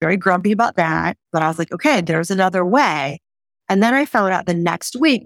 very grumpy about that. But I was like, okay, there's another way. And then I found out the next week